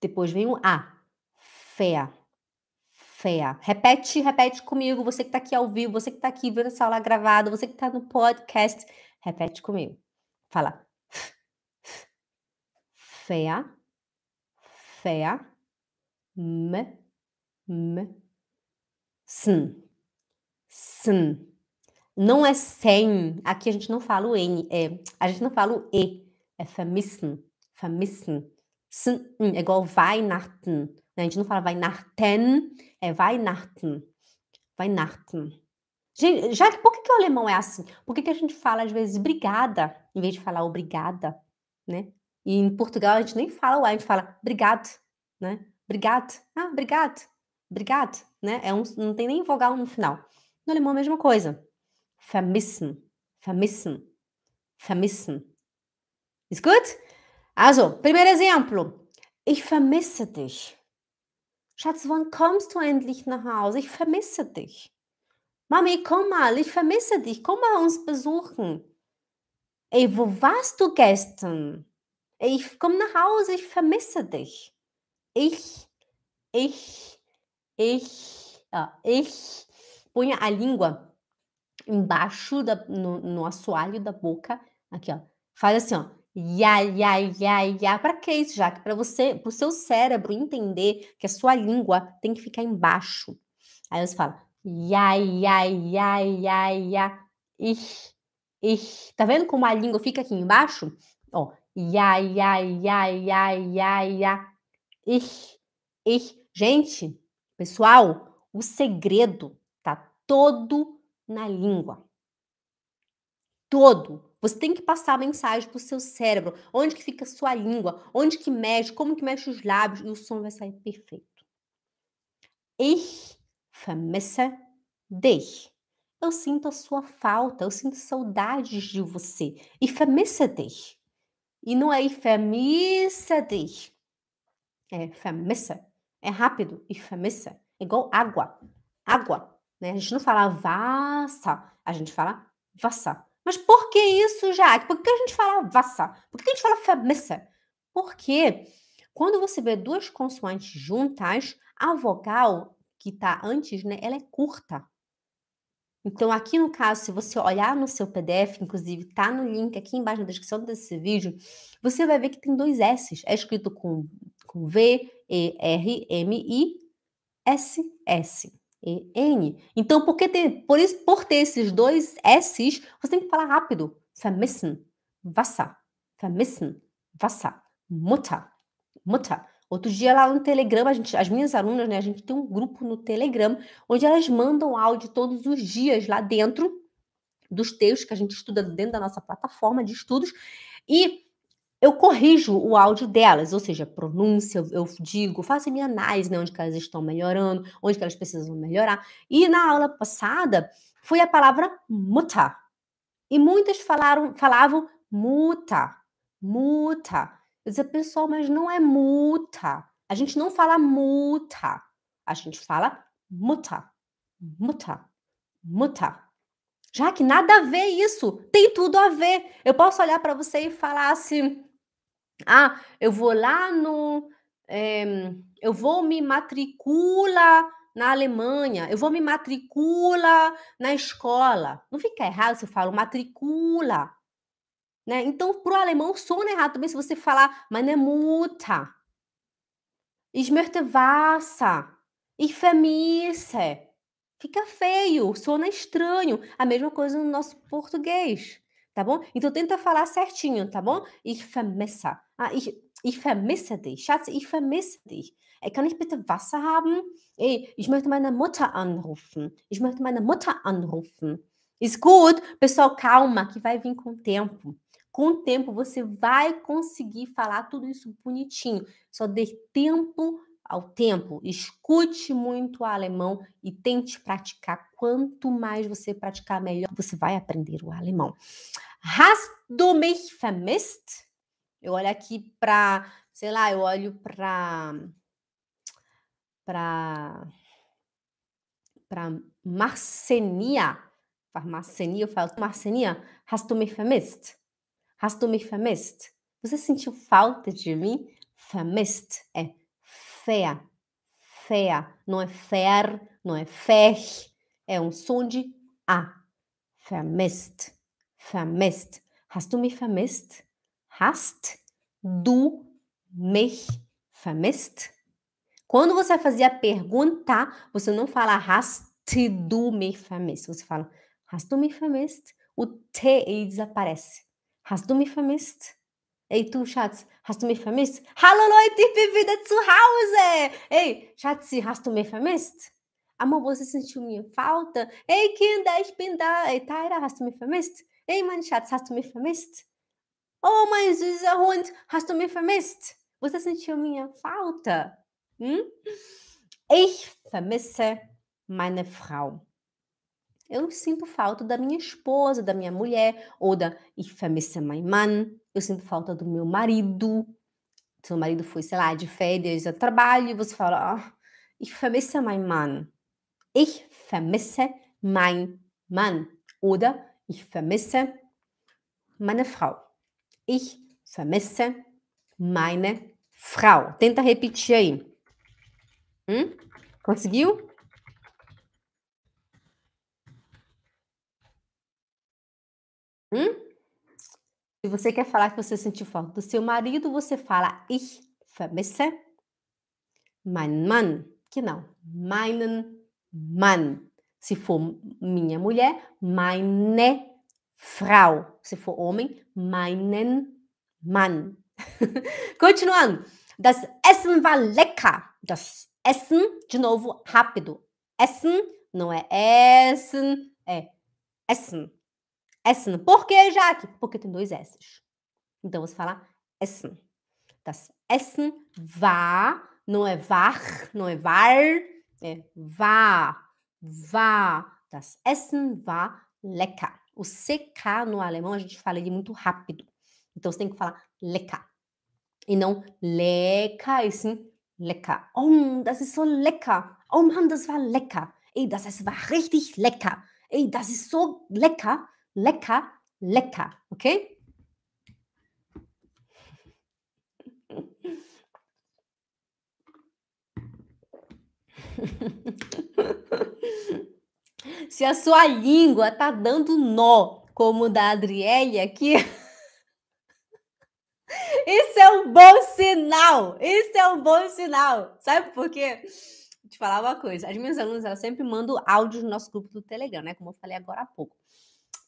Depois vem o A. Fé fé. Repete, repete comigo. Você que está aqui ao vivo, você que está aqui vendo essa aula gravada, você que está no podcast, repete comigo. Fala. Fé, fé, me, me, sim, sim. Não é sem. Aqui a gente não fala o N, é, a gente não fala o E. É vermissen, vermissen. Sim, é igual Weihnachten. A gente não fala Weihnachten, é Weihnachten. Weihnachten. Gente, já por que, que o alemão é assim? Por que, que a gente fala às vezes obrigada em vez de falar obrigada, né? E em Portugal a gente nem fala o a gente fala obrigado, né? Obrigado. Ah, obrigado. Obrigado, né? É um, não tem nem vogal no final. No alemão a mesma coisa. Vermissen. Vermissen. Vermissen. Ist gut? Also, primeiro exemplo. Ich vermisse dich. Schatz, wann kommst du endlich nach Hause? Ich vermisse dich. Mami, komm mal, ich vermisse dich. Komm mal uns besuchen. Ey, wo warst du gestern? Ey, ich komm nach Hause, ich vermisse dich. Ich, ich, ich, ah, ich ponha a língua embaixo da, no, no assoalho da boca. Aqui, ó. Faz assim, ó. Ya, ya, ya, ya. Para que isso, Jaque? Para você, para o seu cérebro entender que a sua língua tem que ficar embaixo. Aí você fala ya, ya, ya, ya, ya. Ich, ich. Tá vendo como a língua fica aqui embaixo? Ó, ya, ya, ya, ya, ya, ya. Ich, ich. Gente, pessoal, o segredo tá todo na língua. Todo. Você tem que passar a mensagem para o seu cérebro. Onde que fica a sua língua? Onde que mexe? Como que mexe os lábios? E o som vai sair perfeito. Ich vermisse dich. Eu sinto a sua falta. Eu sinto saudades de você. Ich vermisse dich. E não é ich vermisse dich. É vermisse. É rápido. Ich vermisse. É igual água. Água. Né? A gente não fala vassa. A gente fala vassa. Mas por que isso, Jaque? Por que a gente fala vassa? Por que a gente fala famissa? Porque Quando você vê duas consoantes juntas, a vogal que está antes, né, ela é curta. Então, aqui no caso, se você olhar no seu PDF, inclusive tá no link aqui embaixo na descrição desse vídeo, você vai ver que tem dois S's. É escrito com, com V, E, R, M, I, S, S, E, N. Então, porque tem, por, isso, por ter esses dois S's, você tem que falar rápido. Vermissen, Wasser. Vermissen, Wasser. Mutter, Mutter. Outro dia lá no Telegram, a gente, as minhas alunas, né, a gente tem um grupo no Telegram onde elas mandam áudio todos os dias lá dentro dos textos que a gente estuda dentro da nossa plataforma de estudos e eu corrijo o áudio delas, ou seja, pronúncia, eu digo, faço a minha análise, né, onde elas estão melhorando, onde elas precisam melhorar. E na aula passada foi a palavra muta. E muitas falaram, falavam muta, muta. Eu dizia, pessoal, mas não é multa. A gente não fala multa. A gente fala muta, muta, muta. Já que nada a ver isso, tem tudo a ver. Eu posso olhar para você e falar assim: ah, eu vou lá no. É, eu vou me matricula na Alemanha, eu vou me matricula na escola. Não fica errado se eu falo matricula. Né? Então, para o alemão, soa errado também se você falar meine Mutter. Ich möchte Wasser. Ich vermisse. Fica feio, soa estranho. A mesma coisa no nosso português, tá bom? Então tenta falar certinho, tá bom? Ich vermisse. Ah, ich, ich vermisse dich. Schatz, ich vermisse dich. Kann ich bitte Wasser haben? Ey, ich möchte meine Mutter anrufen. Ich möchte meine Mutter anrufen. Gut? Pessoal, calma, que vai vir com o tempo. Com o tempo, você vai conseguir falar tudo isso bonitinho. Só dê tempo ao tempo. Escute muito o alemão e tente praticar. Quanto mais você praticar, melhor você vai aprender o alemão. Hast du mich vermisst? Eu olho aqui para, sei lá, eu olho para para para Marcenia. Marcenia, eu falo, Marcenia, hast du mich vermisst? Hast du mich vermisst? Você sentiu falta de mim? Vermisst é fé, fé, não é fer, não é fer, é um som de A. Vermisst, vermisst. Hast du mich vermisst? Hast du mich vermisst? Quando você fazia a pergunta, você não fala hast du mich vermisst, você fala hast du mich vermisst? O T desaparece. Hast du mich vermisst? Ey, du Schatz, hast du mich vermisst? Hallo Leute, ich bin wieder zu Hause! Ei, Schatzi, hast du mich vermisst? Amor, você sentiu minha falta? Ei, Kinder, ich bin da. Ei, Tyra, hast du mich vermisst? Ei, mein Schatz, hast du mich vermisst? Oh, mein süßer Hund, hast du mich vermisst? Você sentiu minha falta? Hm? Ich vermisse meine Frau. Eu sinto falta da minha esposa, da minha mulher, ou da Ich vermisse mein Mann. Eu sinto falta do meu marido. Seu marido foi, sei lá, de férias a trabalho, e você fala, oh, ich vermisse mein Mann. Ich vermisse mein Mann. Oder ich vermisse meine Frau. Ich vermisse meine Frau. Tenta repetir aí. Hum? Conseguiu? Hum? Se você quer falar que você sentiu falta do seu marido, você fala ich vermisse meinen Mann. Que não, meinen Mann. Se for minha mulher, meine Frau. Se for homem, meinen Mann. Continuando. Das Essen war lecker. Das Essen, de novo, rápido. Essen não é Essen, é Essen. Essen. Por que, Jaque? Porque tem dois S's. Então você fala Essen. Das Essen war, não é war, não é war, é war, war. Das Essen war lecker. O CK no alemão a gente fala ele muito rápido. Então você tem que falar lecker. E não lecker, e sim lecker. Oh, das ist so lecker. Oh Mann, das war lecker. Ey, das war richtig lecker. Ey, das ist so lecker. Lecker, lecker, ok? Se a sua língua tá dando nó, como da Adriele aqui, isso é um bom sinal. Isso é um bom sinal. Sabe por quê? Vou te falar uma coisa. As minhas alunas, elas sempre mandam áudios no nosso grupo do Telegram, né? Como eu falei agora há pouco.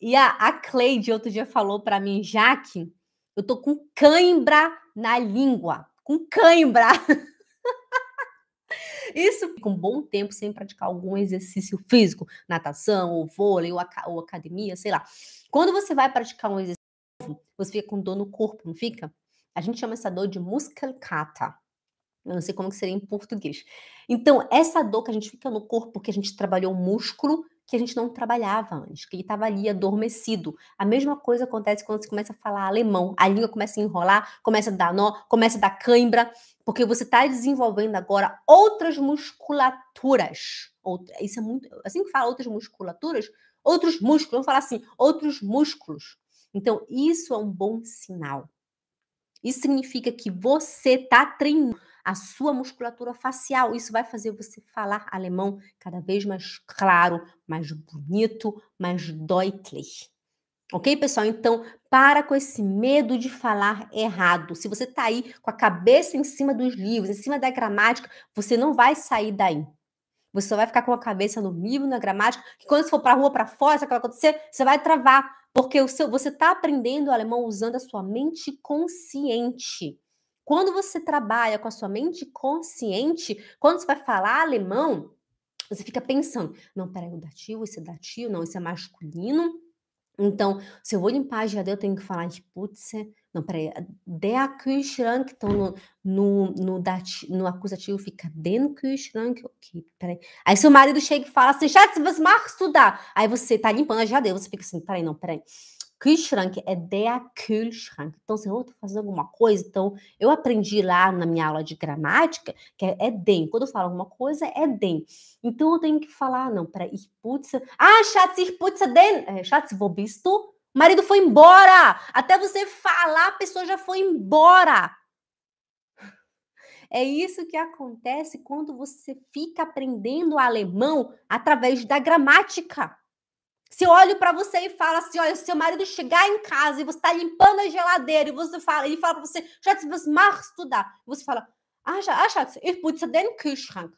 E a, a Cleide outro dia falou para mim, Jaque, eu tô com cãibra na língua. Com cãibra. Isso com um bom tempo sem praticar algum exercício físico, natação, ou vôlei, ou, ou academia, sei lá. Quando você vai praticar um exercício, você fica com dor no corpo, não fica? A gente chama essa dor de muskelkater. Eu não sei como que seria em português. Então, essa dor que a gente fica no corpo, que a gente trabalhou o músculo que a gente não trabalhava antes, que ele estava ali adormecido. A mesma coisa acontece quando você começa a falar alemão. A língua começa a enrolar, começa a dar nó, começa a dar cãibra, porque você está desenvolvendo agora outras musculaturas. Isso é muito. Assim que fala outras musculaturas, outros músculos, vamos falar assim, outros músculos. Então, isso é um bom sinal. Isso significa que você está treinando a sua musculatura facial. Isso vai fazer você falar alemão cada vez mais claro, mais bonito, mais deutlich. Ok, pessoal? Então, para com esse medo de falar errado. Se você está aí com a cabeça em cima dos livros, em cima da gramática, você não vai sair daí. Você só vai ficar com a cabeça no livro, na gramática, que quando você for para a rua, para fora, sabe o que vai acontecer? Você vai travar, porque o seu, você está aprendendo alemão usando a sua mente consciente. Quando você trabalha com a sua mente consciente, quando você vai falar alemão, você fica pensando, não, peraí, o dativo, esse é dativo, não, isso é masculino. Então, se eu vou limpar a geladeira, eu tenho que falar de putz, não, peraí, der Kühlschrank, então no, no, no, dati, no acusativo fica den Kühlschrank, ok, peraí. Aí seu marido chega e fala assim, Schatz, was machst da? Aí você tá limpando a geladeira, você fica assim, peraí, não, peraí. Kühlschrank é der Kühlschrank. Então, se eu estou fazendo alguma coisa, então eu aprendi lá na minha aula de gramática que é, den. Quando eu falo alguma coisa, é den. Então eu tenho que falar, não, para ich putze. Ah, Schatz, ich putze den. É, Schatz, wo bist du? O marido foi embora. Até você falar, a pessoa já foi embora. É isso que acontece quando você fica aprendendo alemão através da gramática. Se eu olho para você e falo assim, olha, se seu marido chegar em casa e você está limpando a geladeira e você fala, ele fala para você, Schatz, was machst du da? Você fala, ah, ah Schatz, ich putze den Kühlschrank.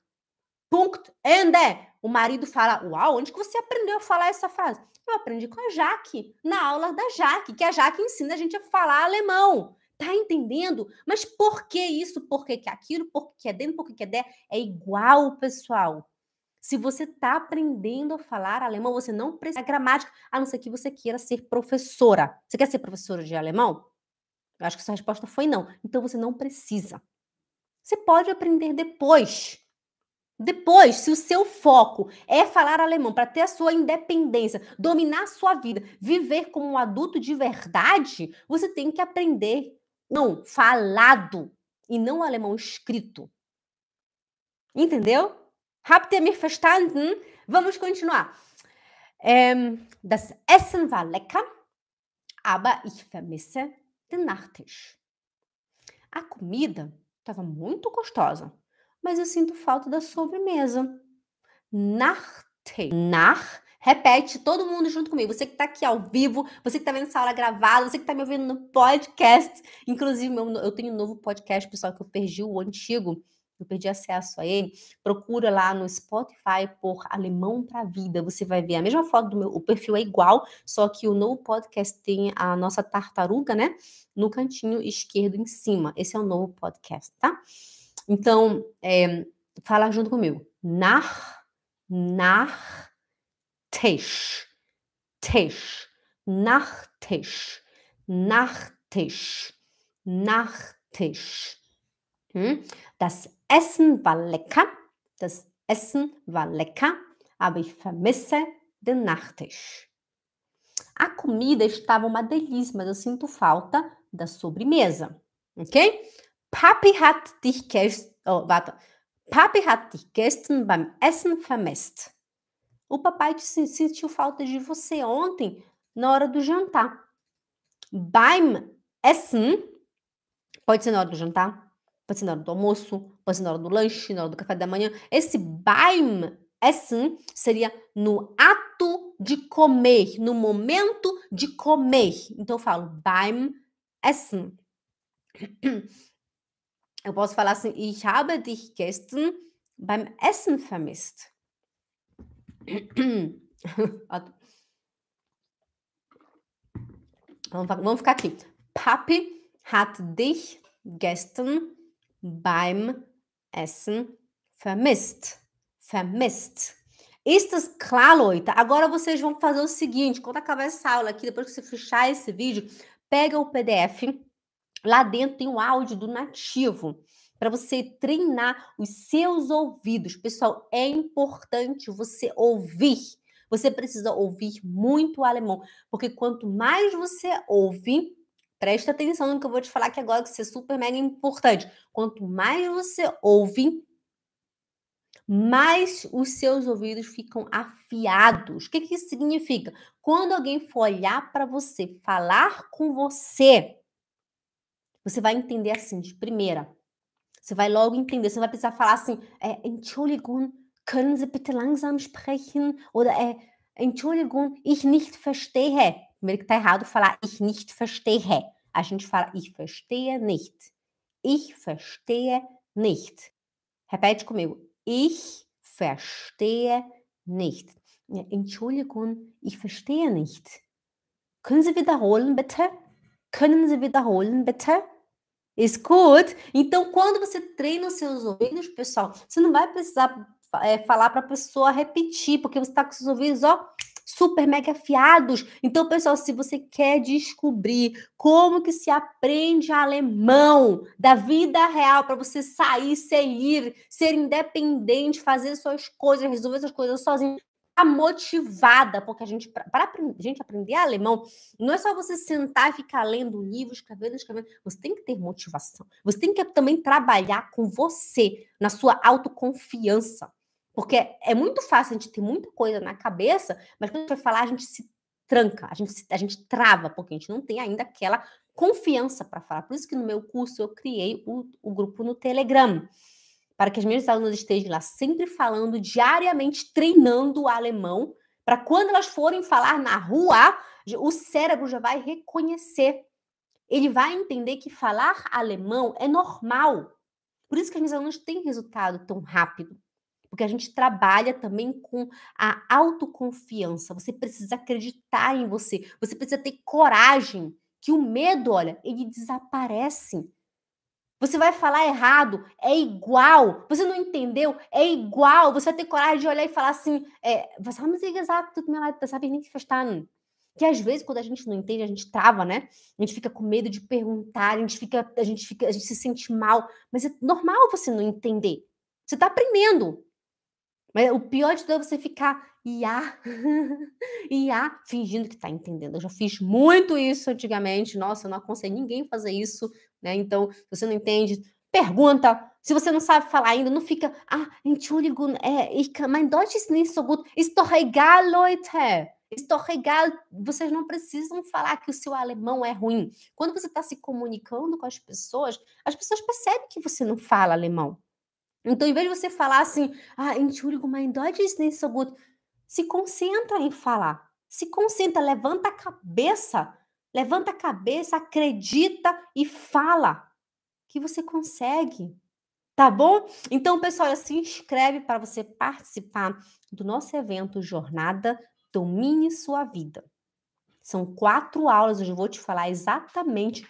Punkt, Ende. O marido fala, uau, onde que você aprendeu a falar essa frase? Eu aprendi com a Jaque, na aula da Jaque, que a Jaque ensina a gente a falar alemão. Tá entendendo? Mas por que isso? Por que, que aquilo? Por que é dentro? Por que, que é der? É igual, pessoal. Se você está aprendendo a falar alemão, você não precisa gramática, a não ser que você queira ser professora. Você quer ser professora de alemão? Eu acho que sua resposta foi não. Então você não precisa. Você pode aprender depois. Depois, se o seu foco é falar alemão para ter a sua independência, dominar a sua vida, viver como um adulto de verdade, você tem que aprender não falado e não alemão escrito. Entendeu? Habt ihr mich verstanden? Vamos continuar. Ähm, das Essen war lecker, aber ich vermisse den Nachtisch. A comida estava muito gostosa, mas eu sinto falta da sobremesa. Nachtisch. Nach. Repete todo mundo junto comigo. Você que está aqui ao vivo, você que está vendo essa aula gravada, você que está me ouvindo no podcast. Inclusive, eu tenho um novo podcast, pessoal, que eu perdi o antigo eu perdi acesso a ele, procura lá no Spotify por Alemão para Vida. Você vai ver a mesma foto do meu, o perfil é igual, só que o novo podcast tem a nossa tartaruga, né? No cantinho esquerdo em cima. Esse é o novo podcast, tá? Então, é, fala junto comigo. Nach, nach, Tisch, Tisch, nach Tisch, nach Tisch, nach Tisch. Hm? Das Essen war lecker, das Essen war lecker, aber ich vermisse den Nachtisch. A comida estava uma delícia, mas eu sinto falta da sobremesa, ok? Papi hat dich gestern, oh, warte. Papi hat dich gestern beim Essen vermisst. O papai sentiu falta de você ontem na hora do jantar. Beim Essen, pode ser na hora do jantar, Pode ser na hora do almoço, pode ser na hora do lanche, na hora do café da manhã. Esse beim essen seria no ato de comer, no momento de comer. Então eu falo beim essen. Eu posso falar assim, ich habe dich gestern beim Essen vermisst. Vamos ficar aqui. Papi hat dich gestern beim Essen vermisst. Vermisst. Ist das klar, Leute? Agora vocês vão fazer o seguinte: quando acabar essa aula aqui, depois que você fechar esse vídeo, pega o PDF. Lá dentro tem o áudio do nativo para você treinar os seus ouvidos. Pessoal, é importante você ouvir. Você precisa ouvir muito alemão, porque quanto mais você ouve, presta atenção no que eu vou te falar aqui agora, que isso é super mega importante. Quanto mais você ouve, mais os seus ouvidos ficam afiados. O que, que isso significa? Quando alguém for olhar para você, falar com você, você vai entender assim, de primeira. Você vai logo entender, você vai precisar falar assim, é, Entschuldigung, können Sie bitte langsam sprechen? Oder é, Entschuldigung, ich nicht verstehe. Primeiro que tá errado falar ich nicht verstehe. A gente fala ich verstehe nicht. Ich verstehe nicht. Repete comigo. Ich verstehe nicht. Entschuldigung, ich verstehe nicht. Können Sie wiederholen, bitte? Können Sie wiederholen, bitte? Escute. Então, quando você treina os seus ouvidos, pessoal, você não vai precisar é, falar para a pessoa repetir, porque você está com seus ouvidos, ó, super mega afiados. Então, pessoal, se você quer descobrir como que se aprende alemão da vida real para você sair, ser livre, ser independente, fazer suas coisas, resolver suas coisas sozinho, motivada, porque a gente, para a gente aprender alemão, não é só você sentar e ficar lendo um livro, escrevendo, escrevendo. Você tem que ter motivação. Você tem que também trabalhar com você, na sua autoconfiança. Porque é muito fácil a gente ter muita coisa na cabeça, mas quando a gente vai falar, a gente se tranca, a gente, a gente trava, porque a gente não tem ainda aquela confiança para falar. Por isso que no meu curso eu criei o, o grupo no Telegram para que as minhas alunas estejam lá sempre falando, diariamente treinando o alemão, para quando elas forem falar na rua, o cérebro já vai reconhecer. Ele vai entender que falar alemão é normal. Por isso que as minhas alunas têm resultado tão rápido. Porque a gente trabalha também com a autoconfiança. Você precisa acreditar em você. Você precisa ter coragem. Que o medo, olha, ele desaparece você vai falar errado, é igual. Você não entendeu, é igual. Você vai ter coragem de olhar e falar assim, é, Sie gesagt? Tut mir leid, das habe ich nicht verstanden. Que às vezes, quando a gente não entende, a gente trava, né? A gente fica com medo de perguntar, a gente fica, a gente fica, a gente se sente mal. Mas é normal você não entender. Você está aprendendo. Mas o pior de tudo é você ficar ia, ia, fingindo que está entendendo. Eu já fiz muito isso antigamente. Nossa, eu não aconselho ninguém fazer isso né? Então, se você não entende, pergunta. Se você não sabe falar ainda, não fica, ah, Entschuldigung, é, ich, mein Deutsch ist nicht so gut. Ist doch egal, Leute. Egal. Vocês não precisam falar que o seu alemão é ruim. Quando você está se comunicando com as pessoas, as pessoas percebem que você não fala alemão. Então, em vez de você falar assim, ah, Entschuldigung, mein Deutsch ist nicht so gut, se concentra em falar. Se concentra, levanta a cabeça Levanta a cabeça, acredita e fala que você consegue. Tá bom? Então, pessoal, se inscreve para você participar do nosso evento Jornada Domine Sua Vida. São quatro aulas, eu vou te falar exatamente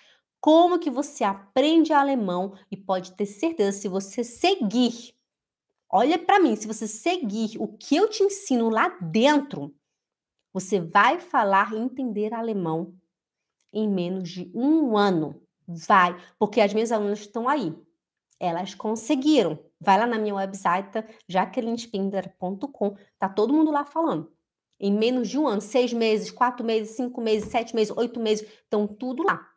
como que você aprende alemão e pode ter certeza, se você seguir, olha para mim, se você seguir o que eu te ensino lá dentro, você vai falar e entender alemão em menos de um ano. Vai, porque as minhas alunas estão aí. Elas conseguiram. Vai lá na minha website, jacquelinespinder.com. Tá todo mundo lá falando. Em menos de um ano, seis meses, quatro meses, cinco meses, sete meses, oito meses, estão tudo lá.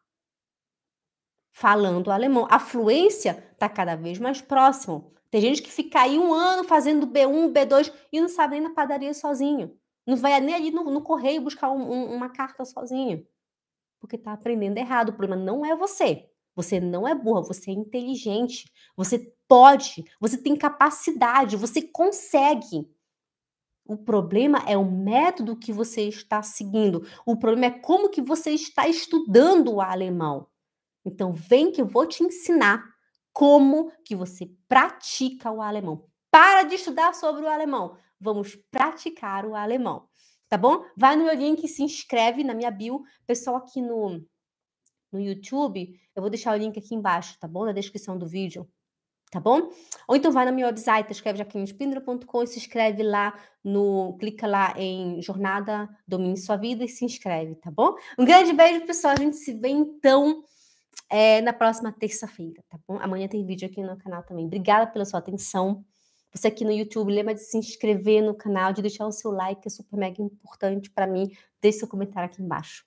Falando alemão. A fluência está cada vez mais próximo. Tem gente que fica aí um ano fazendo B1, B2 e não sabe nem na padaria sozinho. Não vai nem ali no, no correio buscar um, um, uma carta sozinho porque está aprendendo errado. O problema não é você. Você não é burra, você é inteligente. Você pode, você tem capacidade, você consegue. O problema é o método que você está seguindo. O problema é como que você está estudando o alemão. Então vem que eu vou te ensinar como que você pratica o alemão. Para de estudar sobre o alemão. Vamos praticar o alemão. Tá bom? Vai no meu link e se inscreve na minha bio. Pessoal aqui no no YouTube, eu vou deixar o link aqui embaixo, tá bom? Na descrição do vídeo tá bom? Ou então vai no meu website, escreve jaquelinespindra.com e se inscreve lá no, clica lá em Jornada Domine Sua Vida e se inscreve, tá bom? Um grande beijo, pessoal, a gente se vê então é, na próxima terça-feira, tá bom? Amanhã tem vídeo aqui no canal também. Obrigada pela sua atenção. Você aqui no YouTube, lembra de se inscrever no canal, de deixar o seu like, é super mega importante para mim. Deixe seu comentário aqui embaixo.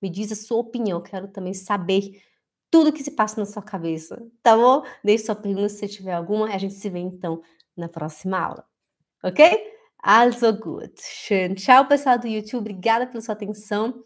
Me diz a sua opinião, quero também saber tudo que se passa na sua cabeça, tá bom? Deixe sua pergunta se tiver alguma. A gente se vê então na próxima aula, ok? Also. Schön. Tchau, pessoal do YouTube. Obrigada pela sua atenção.